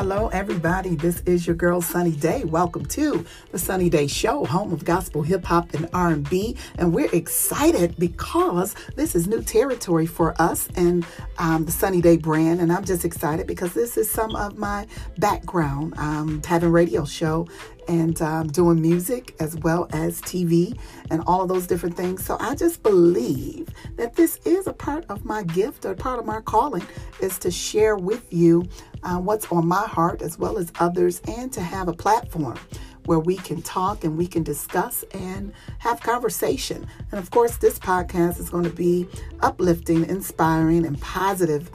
Hello, everybody. This is your girl Sonnie Day. Welcome to the Sonnie Day Show, home of gospel, hip hop, and R&B. And we're excited because this is new territory for us and um, the Sonnie Day brand. And I'm just excited because this is some of my background, having radio show and um, doing music as well as TV and all of those different things. So I just believe that this is a part of my gift or part of my calling is to share with you uh, what's on my heart as well as others and to have a platform where we can talk and we can discuss and have conversation. And of course, this podcast is going to be uplifting, inspiring, and positive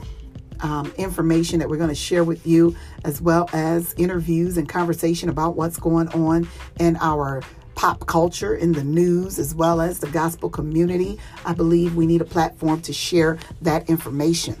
um, information that we're going to share with you, as well as interviews and conversation about what's going on in our pop culture, in the news, as well as the gospel community. I believe we need a platform to share that information.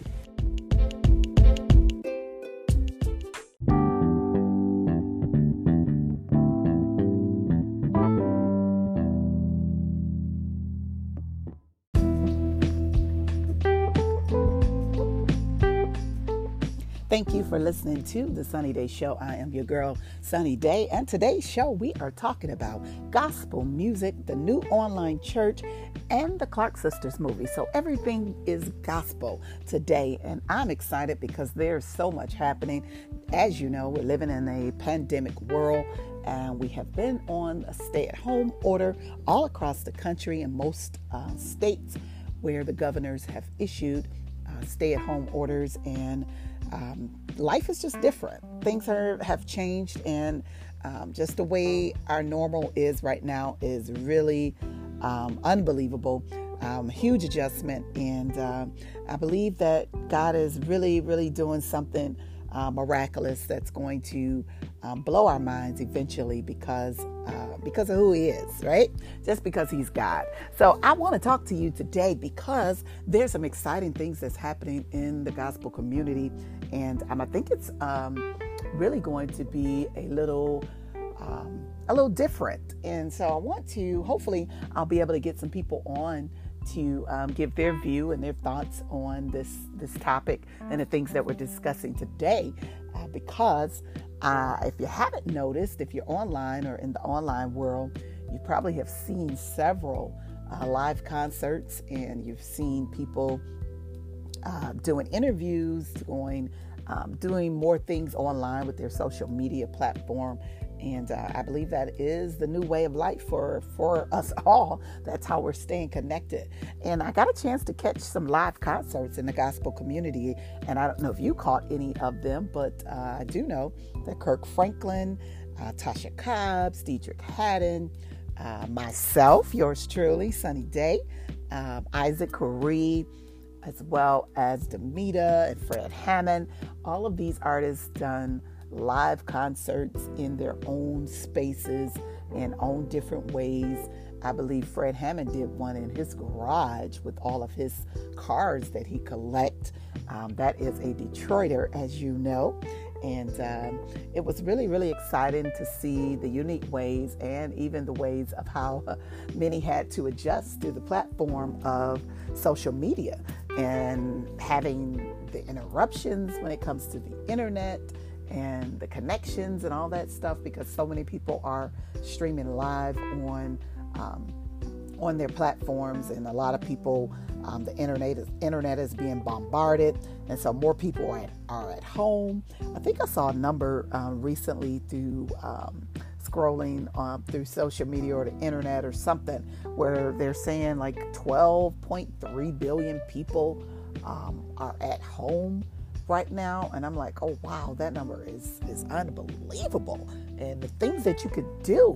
Listening to the Sonnie Day Show. I am your girl, Sonnie Day, and today's show we are talking about gospel music, the new online church, and the Clark Sisters movie. So everything is gospel today, and I'm excited because there's so much happening. As you know, we're living in a pandemic world, and we have been on a stay-at-home order all across the country in most uh, states where the governors have issued uh, stay-at-home orders and um, life is just different. Things are, have changed, and um, just the way our normal is right now is really um, unbelievable. Um, huge adjustment, and uh, I believe that God is really, really doing something uh, miraculous that's going to um, blow our minds eventually because uh, because of who He is, right? Just because He's God. So I want to talk to you today because there's some exciting things that's happening in the gospel community, and um, I think it's um, really going to be a little. Um, a little different, and so I want to. Hopefully, I'll be able to get some people on to um, give their view and their thoughts on this this topic and the things that we're discussing today. Uh, because uh, if you haven't noticed, if you're online or in the online world, you probably have seen several uh, live concerts and you've seen people uh, doing interviews, going um, doing more things online with their social media platform and uh, I believe that is the new way of life for for us all. That's how we're staying connected. And I got a chance to catch some live concerts in the gospel community, and I don't know if you caught any of them, but uh, I do know that Kirk Franklin, uh, Tasha Cobbs, Deitrick Haddon, uh, myself, yours truly, Sonnie Day, um, Isaac Carree as well as Demita and Fred Hammond. All of these artists done live concerts in their own spaces and own different ways. I believe Fred Hammond did one in his garage with all of his cars that he collect. Um, that is a Detroiter, as you know. And um, it was really, really exciting to see the unique ways and even the ways of how uh, many had to adjust to the platform of social media and having the interruptions when it comes to the internet and the connections and all that stuff because so many people are streaming live on um, on their platforms and a lot of people um, the internet is internet is being bombarded. And so more people are at, are at home. I think i saw a number um, recently through um, scrolling um, through social media or the internet or something where they're saying like 12.3 billion people um, are at home right now and i'm like oh wow that number is is unbelievable. And the things that you could do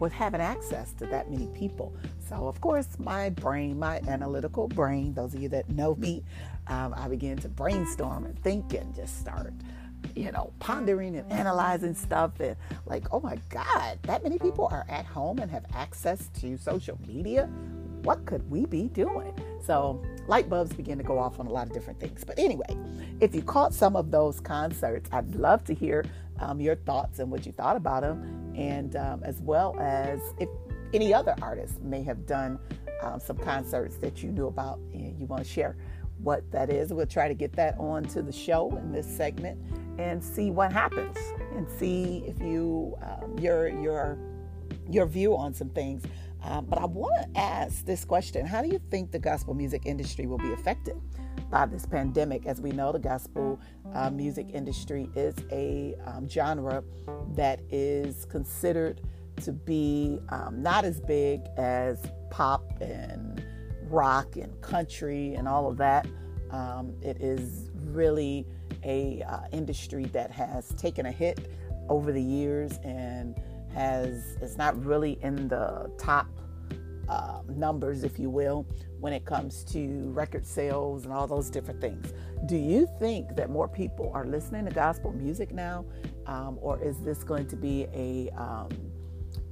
with having access to that many people. So of course my brain my analytical brain those of you that know me um, i begin to brainstorm and think and just start you know pondering and analyzing stuff and like oh my god that many people are at home and have access to social media. What could we be doing? So light bulbs begin to go off on a lot of different things. But anyway, if you caught some of those concerts, I'd love to hear um, your thoughts and what you thought about them, and um, as well as if any other artists may have done um, some concerts that you knew about and you want to share what that is. We'll try to get that on to the show in this segment and see what happens and see if you um, your your your view on some things. Um, but I want to ask this question: How do you think the gospel music industry will be affected by this pandemic? As we know, the gospel uh, music industry is a um, genre that is considered to be um, not as big as pop and rock and country and all of that. Um, it is really a uh, industry that has taken a hit over the years and has it's not really in the top uh, numbers, if you will, when it comes to record sales and all those different things. Do you think that more people are listening to gospel music now, um, or is this going to be a um,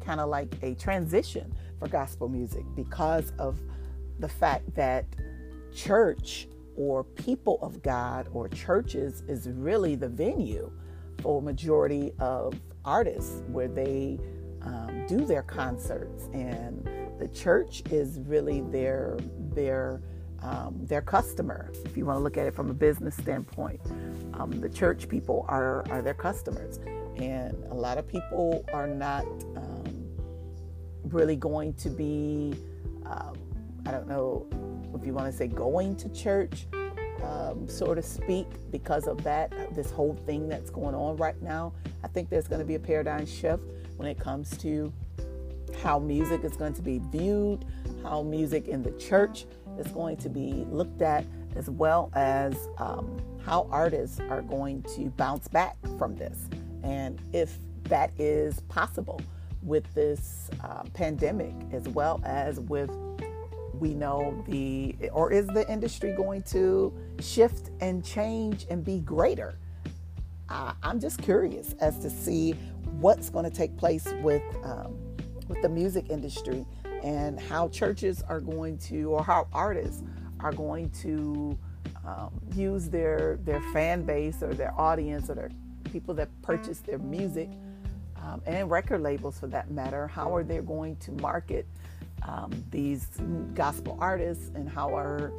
kind of like a transition for gospel music because of the fact that church or people of God or churches is really the venue for majority of artists where they um, do their concerts and the church is really their their um, their customer if you want to look at it from a business standpoint. Um, the church people are are their customers and a lot of people are not um, really going to be um, I don't know if you want to say going to church, um, so to speak, because of that, this whole thing that's going on right now. I think there's going to be a paradigm shift when it comes to how music is going to be viewed, how music in the church is going to be looked at, as well as um, how artists are going to bounce back from this. And if that is possible with this uh, pandemic, as well as with we know the or is the industry going to shift and change and be greater. Uh, i'm just curious as to see what's going to take place with um, with the music industry and how churches are going to or how artists are going to um, use their their fan base or their audience or their people that purchase their music um, and record labels for that matter how are they going to market um, these gospel artists and how are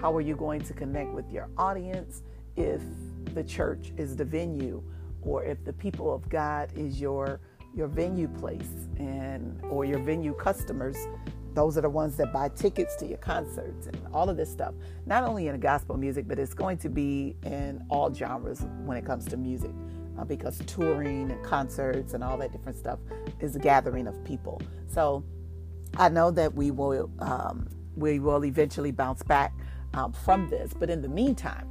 how are you going to connect with your audience if the church is the venue or if the people of God is your your venue place and or your venue customers? Those are the ones that buy tickets to your concerts and all of this stuff. Not only in gospel music but it's going to be in all genres when it comes to music uh, because touring and concerts and all that different stuff is a gathering of people. So I know that we will um, we will eventually bounce back um, from this, but in the meantime,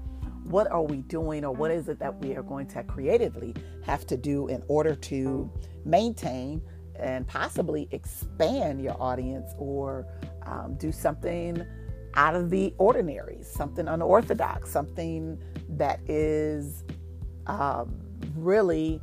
what are we doing, or what is it that we are going to creatively have to do in order to maintain and possibly expand your audience, or um, do something out of the ordinary, something unorthodox, something that is um, really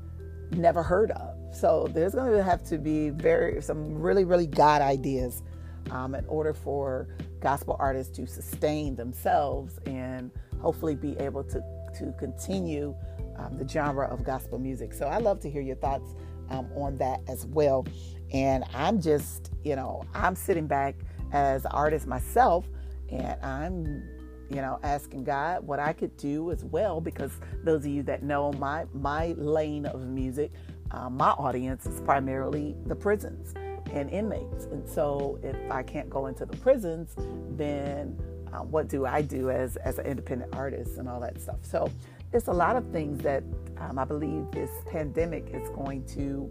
never heard of. So there's going to have to be very some really really God ideas um, in order for gospel artists to sustain themselves and hopefully be able to to continue um, the genre of gospel music. So I love to hear your thoughts um, on that as well. And I'm just you know I'm sitting back as an artist myself, and I'm you know asking God what I could do as well because those of you that know my my lane of music uh, my audience is primarily the prisons and inmates. And so if I can't go into the prisons, then uh, what do I do as, as an independent artist and all that stuff? So it's a lot of things that um, I believe this pandemic is going to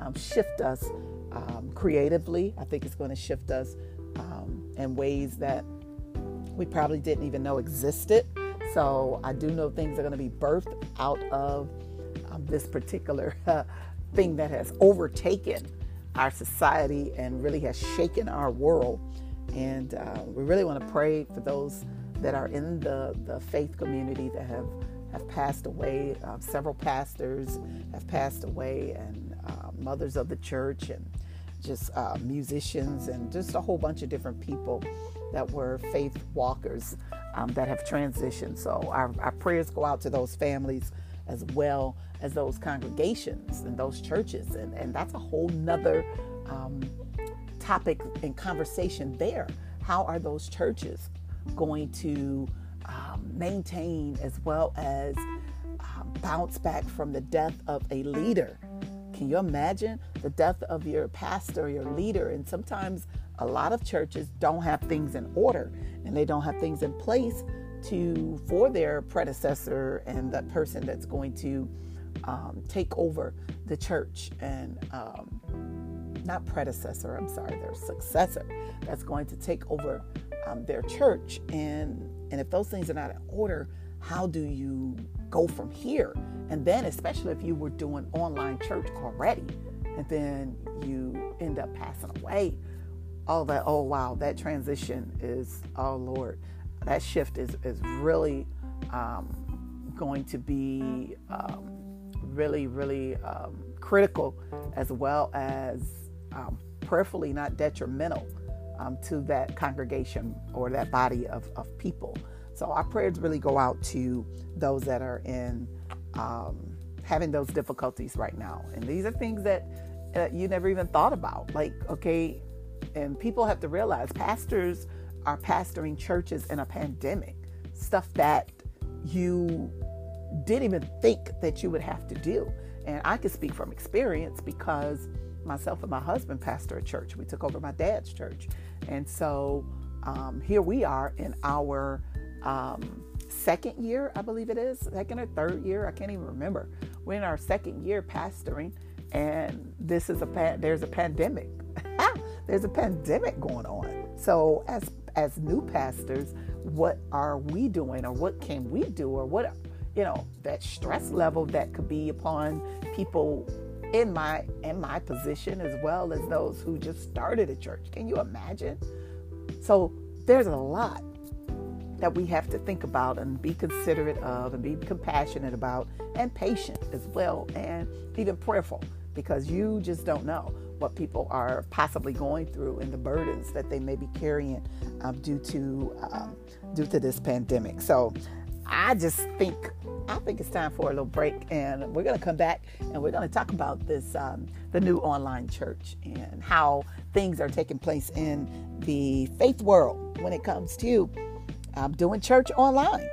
um, shift us um, creatively. I think it's going to shift us um, in ways that we probably didn't even know existed. So I do know things are going to be birthed out of um, this particular uh, thing that has overtaken our society and really has shaken our world. And uh, we really want to pray for those that are in the, the faith community that have, have passed away. Uh, several pastors have passed away, and uh, mothers of the church, and just uh, musicians, and just a whole bunch of different people that were faith walkers um, that have transitioned. So our, our prayers go out to those families as well as those congregations and those churches. And, and that's a whole nother um, topic and conversation there. How are those churches going to um, maintain as well as um, bounce back from the death of a leader. Can you imagine the death of your pastor, your leader? And sometimes a lot of churches don't have things in order and they don't have things in place to for their predecessor and the person that's going to um, take over the church and um, not predecessor, I'm sorry, their successor that's going to take over um, their church. And, and if those things are not in order, how do you go from here? And then, especially if you were doing online church already, and then you end up passing away, all that, oh wow, that transition is, oh Lord, that shift is, is really um, going to be um, really, really um, critical as well as um, prayerfully not detrimental um, to that congregation or that body of, of people. So our prayers really go out to those that are in um, having those difficulties right now. And these are things that uh, you never even thought about. Like, okay, and people have to realize pastors are pastoring churches in a pandemic, stuff that you didn't even think that you would have to do. And I can speak from experience because myself and my husband pastor a church. We took over my dad's church. And so um, here we are in our um, second year, I believe it is, second or third year, I can't even remember. We're in our second year pastoring, and this is a there's a pandemic. there's a pandemic going on. So as as new pastors, what are we doing, or what can we do, or what you know that stress level that could be upon people in my in my position as well as those who just started a church. Can you imagine? So there's a lot that we have to think about and be considerate of and be compassionate about and patient as well and even prayerful because you just don't know what people are possibly going through and the burdens that they may be carrying um, due to um, due to this pandemic. So I just think I think it's time for a little break, and we're going to come back and we're going to talk about this um, the new online church and how things are taking place in the faith world when it comes to um, doing church online.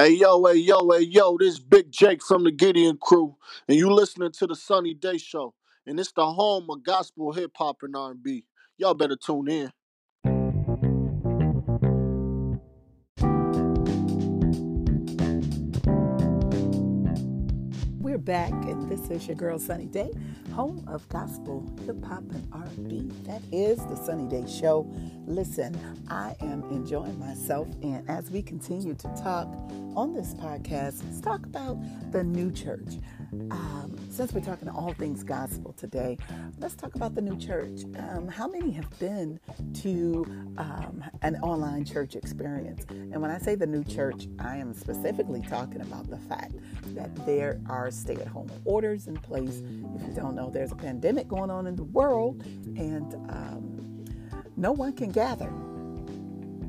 Hey yo, hey yo, hey yo, this Big Jake from the Gideon Crew, and you listening to the Sonnie Day Show, and it's the home of gospel, hip hop, and R&B. Y'all better tune in. Back, and this is your girl Sonnie Day, home of gospel, hip hop, and R&B. That is the Sonnie Day Show. Listen, I am enjoying myself, and as we continue to talk on this podcast, let's talk about the new church. Um, since we're talking all things gospel today, let's talk about the new church. Um, how many have been to um, an online church experience? And when I say the new church, I am specifically talking about the fact that there are stay at home orders in place. If you don't know, there's a pandemic going on in the world, and um, no one can gather.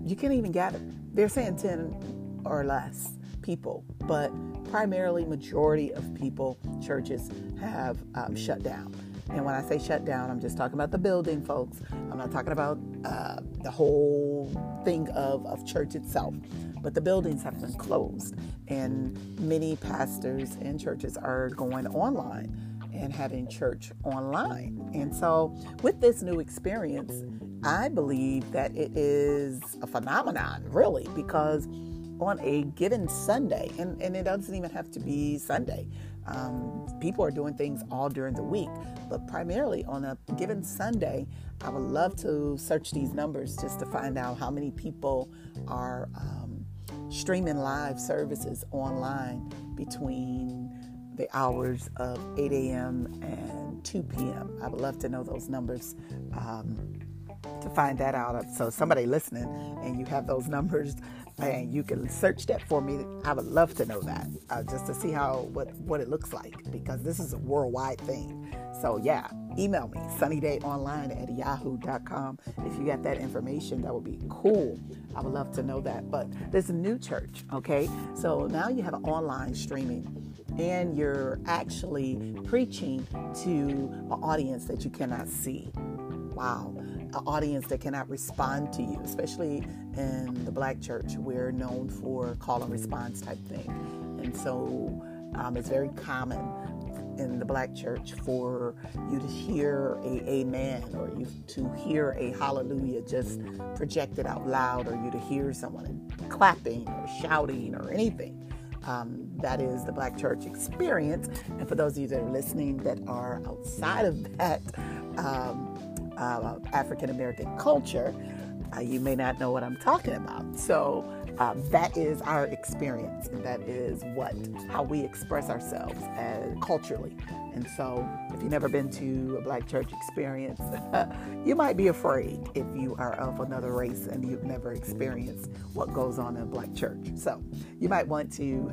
You can't even gather. They're saying 10 or less people, but primarily majority of people, churches have um, shut down. And when I say shut down, I'm just talking about the building, folks. I'm not talking about uh, the whole thing of, of church itself. But the buildings have been closed, and many pastors and churches are going online and having church online. And so, with this new experience, I believe that it is a phenomenon, really, because on a given Sunday, and, and it doesn't even have to be Sunday. Um, people are doing things all during the week, but primarily on a given Sunday, I would love to search these numbers just to find out how many people are um, streaming live services online between the hours of 8 a.m. and 2 p.m. I would love to know those numbers. Um, to find that out. So somebody listening and you have those numbers, and you can search that for me. I would love to know that uh, just to see how what what it looks like because this is a worldwide thing. So yeah, email me sunnydayonline at yahoo.com if you got that information. That would be cool. I would love to know that. But there's a new church, okay? So now you have online streaming and you're actually preaching to an audience that you cannot see. Wow, an audience that cannot respond to you, especially in the black church. We're known for call and response type thing. And so um, it's very common in the black church for you to hear a amen or you to hear a hallelujah just projected out loud or you to hear someone clapping or shouting or anything. Um, that is the black church experience. And for those of you that are listening that are outside of that um, uh, African American culture, uh, you may not know what I'm talking about. So um, that is our experience, and that is what how we express ourselves as culturally. And so, if you've never been to a black church experience, you might be afraid if you are of another race and you've never experienced what goes on in a black church. So, you might want to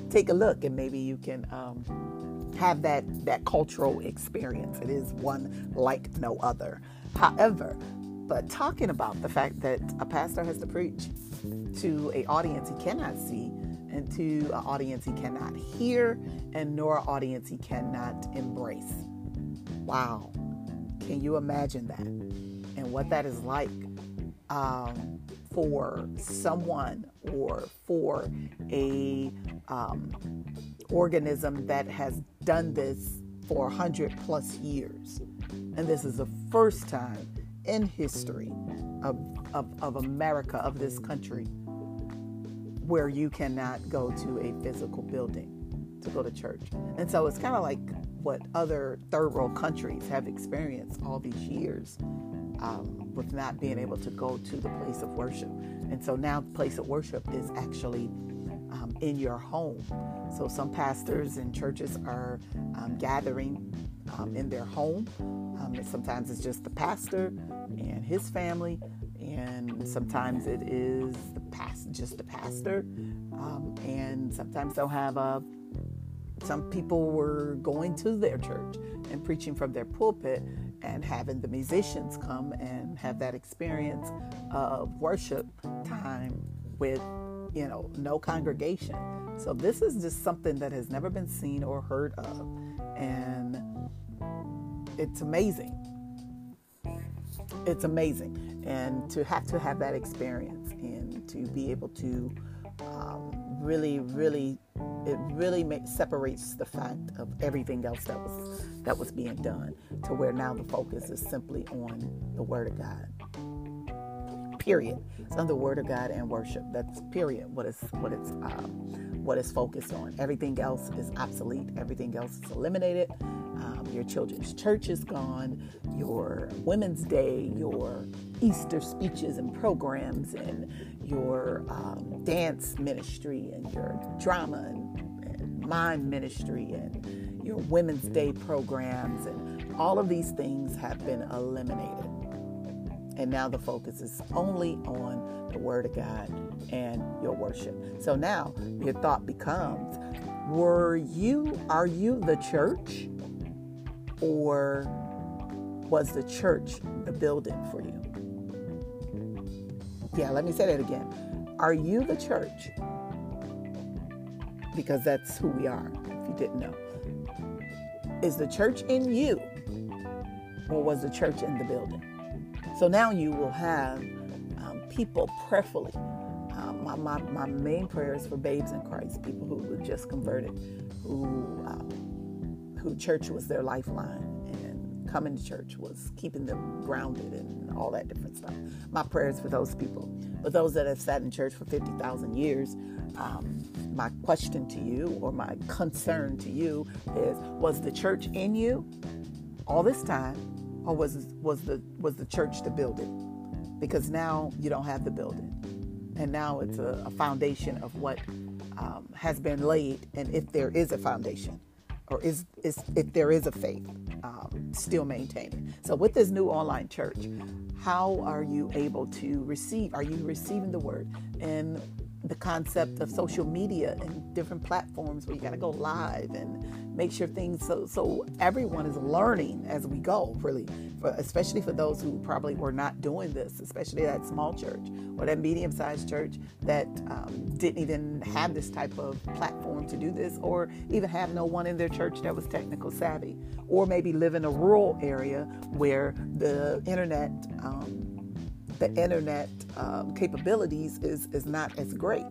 take a look, and maybe you can. Um, have that that cultural experience. It is one like no other. However, but talking about the fact that a pastor has to preach to a audience he cannot see and to an audience he cannot hear and nor an audience he cannot embrace. Wow. Can you imagine that? And what that is like um, for someone or for a um, organism that has done this for 100 plus years. And this is the first time in history of, of, of America, of this country, where you cannot go to a physical building to go to church. And so it's kind of like what other third world countries have experienced all these years um, with not being able to go to the place of worship. And so now the place of worship is actually in your home. So some pastors and churches are um, gathering um, in their home. Um, sometimes it's just the pastor and his family, and sometimes it is the past, just the pastor, um, and sometimes they'll have a. Uh, some people were going to their church and preaching from their pulpit and having the musicians come and have that experience of worship time with you know no congregation so this is just something that has never been seen or heard of and it's amazing. It's amazing, and to have to have that experience and to be able to um, really, really, it really makes, separates the fact of everything else that was that was being done to where now the focus is simply on the Word of God. Period. It's on the Word of God and worship. That's period. What is what it's um, what it's focused on. Everything else is obsolete. Everything else is eliminated um, your children's church is gone, your Women's Day, your Easter speeches and programs, and your um, dance ministry, and your drama and, and ministry, and your Women's Day programs, and all of these things have been eliminated. And now the focus is only on the Word of God and your worship. So now your thought becomes were you, are you the church? or was the church the building for you? Yeah, let me say that again. Are you the church? Because that's who we are, if you didn't know. Is the church in you, or was the church in the building? So now you will have um, people prayerfully. Um, my, my, my, main prayer is for babes in Christ, people who were just converted, who um, who church was their lifeline and coming to church was keeping them grounded and all that different stuff. My prayers for those people. But those that have sat in church for 50,000 years, um, my question to you or my concern to you is was the church in you all this time or was was the was the church the building because now you don't have the building and now it's a, a foundation of what um, has been laid and if there is a foundation or is, is if there is a faith, um, still maintaining. So with this new online church, how are you able to receive? Are you receiving the word? And the concept of social media and different platforms where you got to go live and make sure things so so everyone is learning as we go really for, especially for those who probably were not doing this especially that small church or that medium-sized church that um, didn't even have this type of platform to do this or even have no one in their church that was technical savvy or maybe live in a rural area where the internet um, the internet um, capabilities is is not as great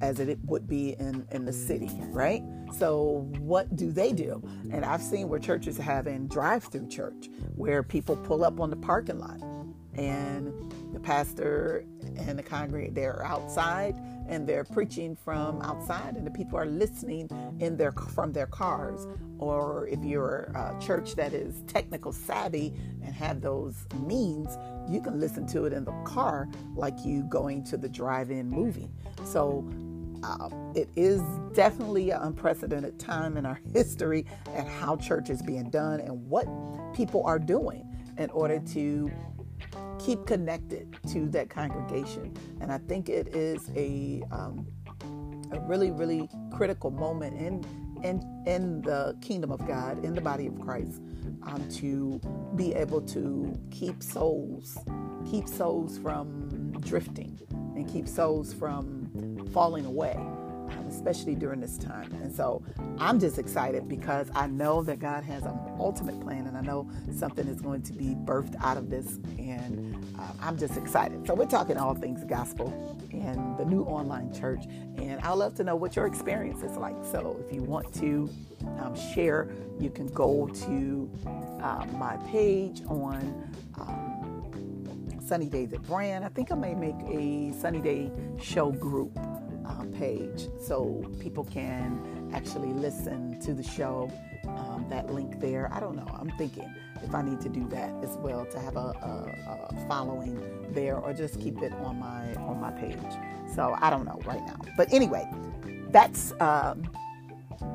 as it would be in in the city, right? So what do they do? And I've seen where churches having drive-through church where people pull up on the parking lot and the pastor and the congregation they're outside and they're preaching from outside and the people are listening in their from their cars. Or if you're a church that is technical savvy and have those means you can listen to it in the car like you going to the drive-in movie. So uh, it is definitely an unprecedented time in our history and how church is being done and what people are doing in order to keep connected to that congregation. And I think it is a um, a really, really critical moment in in in the kingdom of God, in the body of Christ, um, to be able to keep souls, keep souls from drifting, and keep souls from falling away especially during this time. And so I'm just excited because I know that God has an ultimate plan and I know something is going to be birthed out of this. And uh, I'm just excited. So we're talking all things gospel and the new online church. And I'd love to know what your experience is like. So if you want to um, share, you can go to uh, my page on. Um, Sonnie Days at Brand. I think I may make a Sonnie Day show group page so people can actually listen to the show. Um, that link there. I don't know. I'm thinking if I need to do that as well to have a, a, a following there, or just keep it on my on my page. So I don't know right now. But anyway, that's um,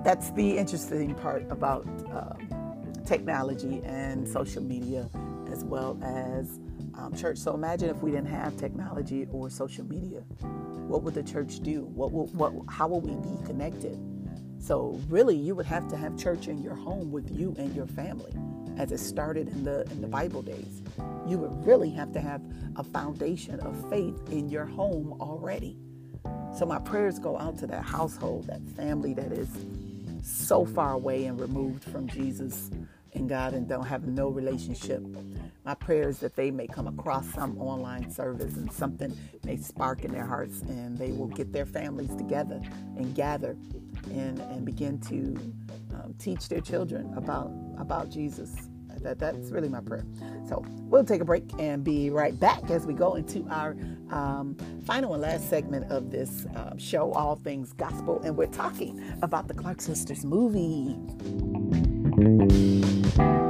that's the interesting part about um, technology and social media, as well as um, church. So imagine if we didn't have technology or social media, what would the church do? What will, what how will we be connected? So really, you would have to have church in your home with you and your family, as it started in the in the Bible days. You would really have to have a foundation of faith in your home already. So my prayers go out to that household, that family that is so far away and removed from Jesus and God and don't have no relationship my prayer is that they may come across some online service and something may spark in their hearts and they will get their families together and gather and, and begin to um, teach their children about, about Jesus. That, that's really my prayer. So we'll take a break and be right back as we go into our um, final and last segment of this uh, show, All Things Gospel. And we're talking about the Clark Sisters movie. And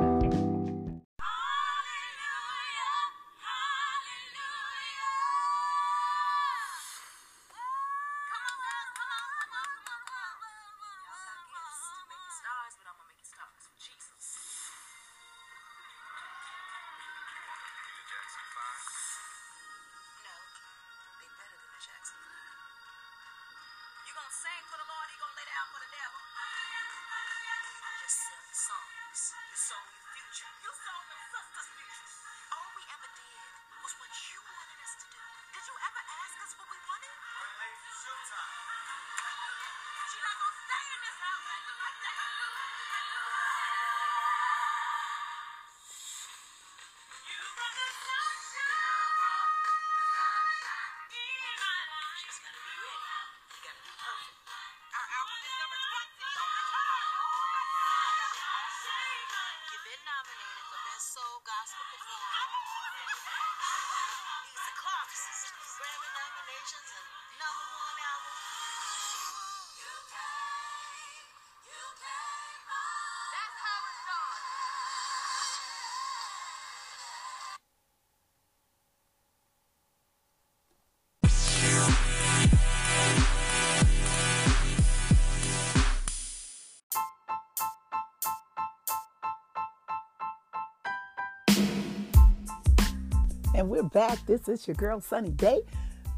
we're back. This is your girl, Sonnie Day,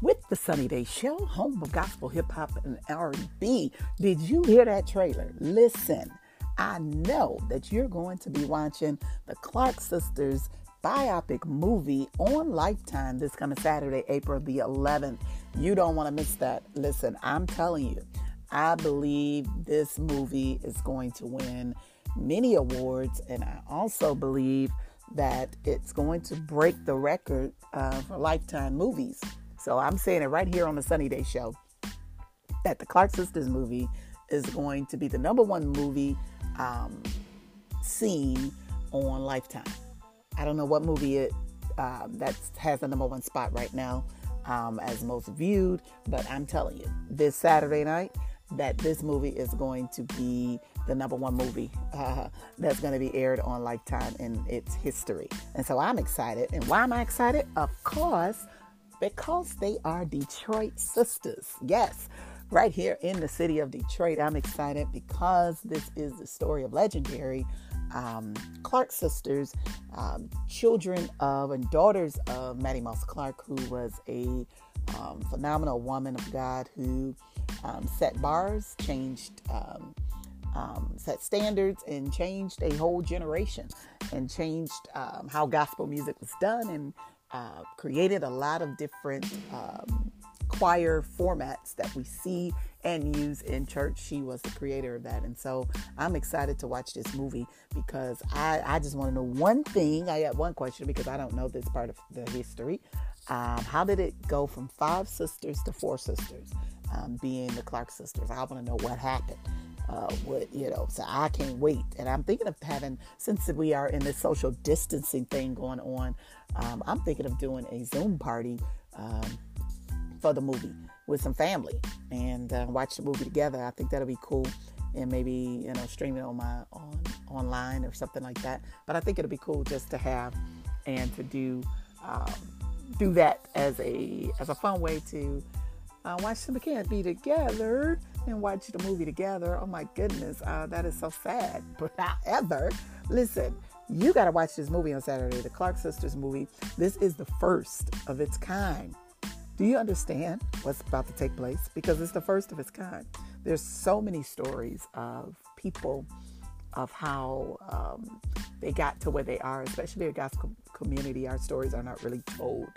with the Sonnie Day Show, home of gospel, hip hop, and R&B. Did you hear that trailer? Listen, I know that you're going to be watching the Clark Sisters biopic movie on Lifetime this coming Saturday, April the 11th. You don't want to miss that. Listen, I'm telling you, I believe this movie is going to win many awards, and I also believe that it's going to break the record uh, for Lifetime movies. So I'm saying it right here on the Sonnie Day Show that the Clark Sisters movie is going to be the number one movie um, seen on Lifetime. I don't know what movie it uh, that has the number one spot right now um, as most viewed, but I'm telling you, this Saturday night, that this movie is going to be the number one movie uh, that's going to be aired on Lifetime in its history. And so I'm excited. And why am I excited? Of course, because they are Detroit sisters. Yes, right here in the city of Detroit. I'm excited because this is the story of legendary um, Clark sisters, um, children of and daughters of Mattie Moss Clark, who was a um, phenomenal woman of God who um, set bars, changed, um, um, set standards, and changed a whole generation and changed how gospel music was done and uh, created a lot of different choir formats that we see and use in church. She was the creator of that. And so I'm excited to watch this movie because I, I just want to know one thing. I got one question because I don't know this part of the history. Um, how did it go from five sisters to four sisters, um, being the Clark sisters? I want to know what happened. Uh, what you know, so I can't wait, and I'm thinking of having since we are in this social distancing thing going on. Um, I'm thinking of doing a Zoom party um, for the movie with some family and uh, watch the movie together. I think that'll be cool, and maybe you know stream it on my on online or something like that. But I think it'll be cool just to have and to do um, do that as a as a fun way to uh, watch some kids be together and watch the movie together. Oh my goodness, uh, that is so sad. But however, listen, you got to watch this movie on Saturday, the Clark Sisters movie. This is the first of its kind. Do you understand what's about to take place? Because it's the first of its kind. There's so many stories of people of how um, they got to where they are, especially the gospel community. Our stories are not really told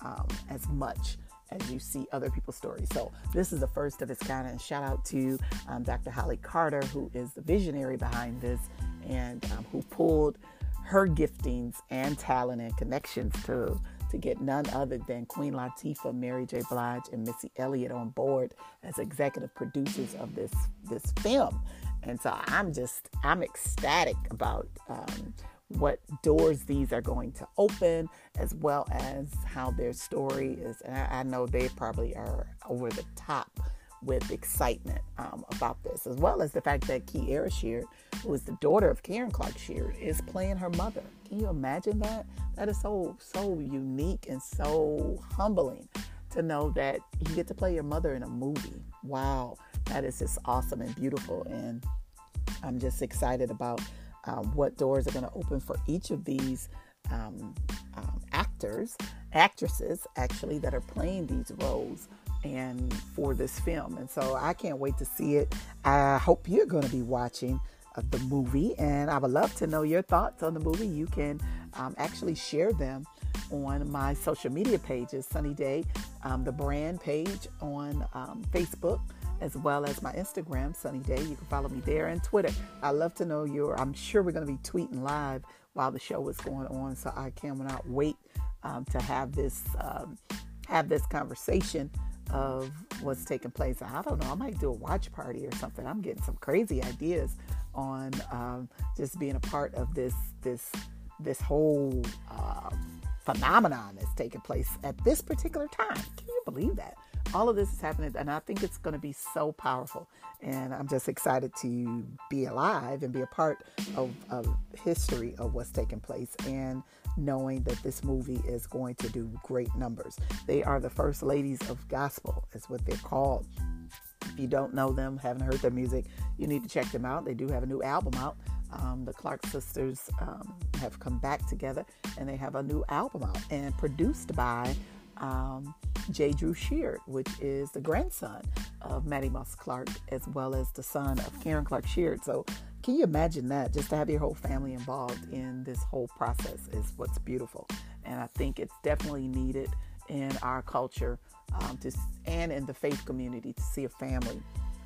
um, as much as you see other people's stories. So this is the first of its kind. And shout out to um, Dr. Holly Carter, who is the visionary behind this and um, who pulled her giftings and talent and connections to to get none other than Queen Latifah, Mary J. Blige, and Missy Elliott on board as executive producers of this this film. And so I'm just I'm ecstatic about um, what doors these are going to open, as well as how their story is. And I, know they probably are over the top with excitement um, about this, as well as the fact that Kierra Sheard, who is the daughter of Karen Clark Sheard, is playing her mother. Can you imagine that? That is so so unique and so humbling to know that you get to play your mother in a movie. Wow, that is just awesome and beautiful, and I'm just excited about um, what doors are going to open for each of these um, um, actors, actresses, actually, that are playing these roles and for this film. And so I can't wait to see it. I hope you're going to be watching uh, the movie, and I would love to know your thoughts on the movie. You can um, actually share them on my social media pages, Sonnie Day, um, the brand page on um, Facebook, as well as my Instagram, Sonnie Day. You can follow me there and Twitter. I love to know your. I'm sure we're going to be tweeting live while the show is going on, so I cannot wait um, to have this um, have this conversation of what's taking place. I don't know. I might do a watch party or something. I'm getting some crazy ideas on um, just being a part of this this this whole uh, phenomenon that's taking place at this particular time. Can you believe that? All of this is happening, and I think it's going to be so powerful. And I'm just excited to be alive and be a part of, of history of what's taking place. And knowing that this movie is going to do great numbers. They are the first ladies of gospel, is what they're called. If you don't know them, haven't heard their music, you need to check them out. They do have a new album out. Um, the Clark sisters um, have come back together and they have a new album out and produced by um, J. Drew Sheard, which is the grandson of Mattie Moss Clark, as well as the son of Karen Clark Sheard. So, can you imagine that? Just to have your whole family involved in this whole process is what's beautiful. And I think it's definitely needed in our culture um, to, and in the faith community to see a family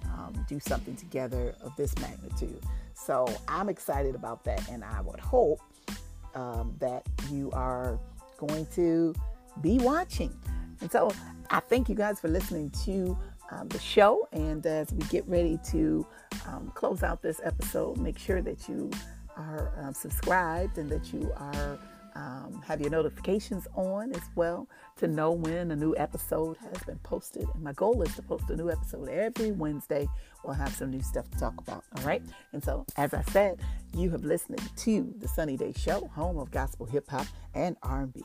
um, do something together of this magnitude. So I'm excited about that, and I would hope um, that you are going to be watching. And so I thank you guys for listening to um, the show. And as we get ready to um, close out this episode, make sure that you are uh, subscribed and that you are um, have your notifications on as well to know when a new episode has been posted. And my goal is to post a new episode every Wednesday. We'll have some new stuff to talk about. All right. And so, as I said, you have listened to the Sonnie Day Show, home of gospel, hip hop, and R&B.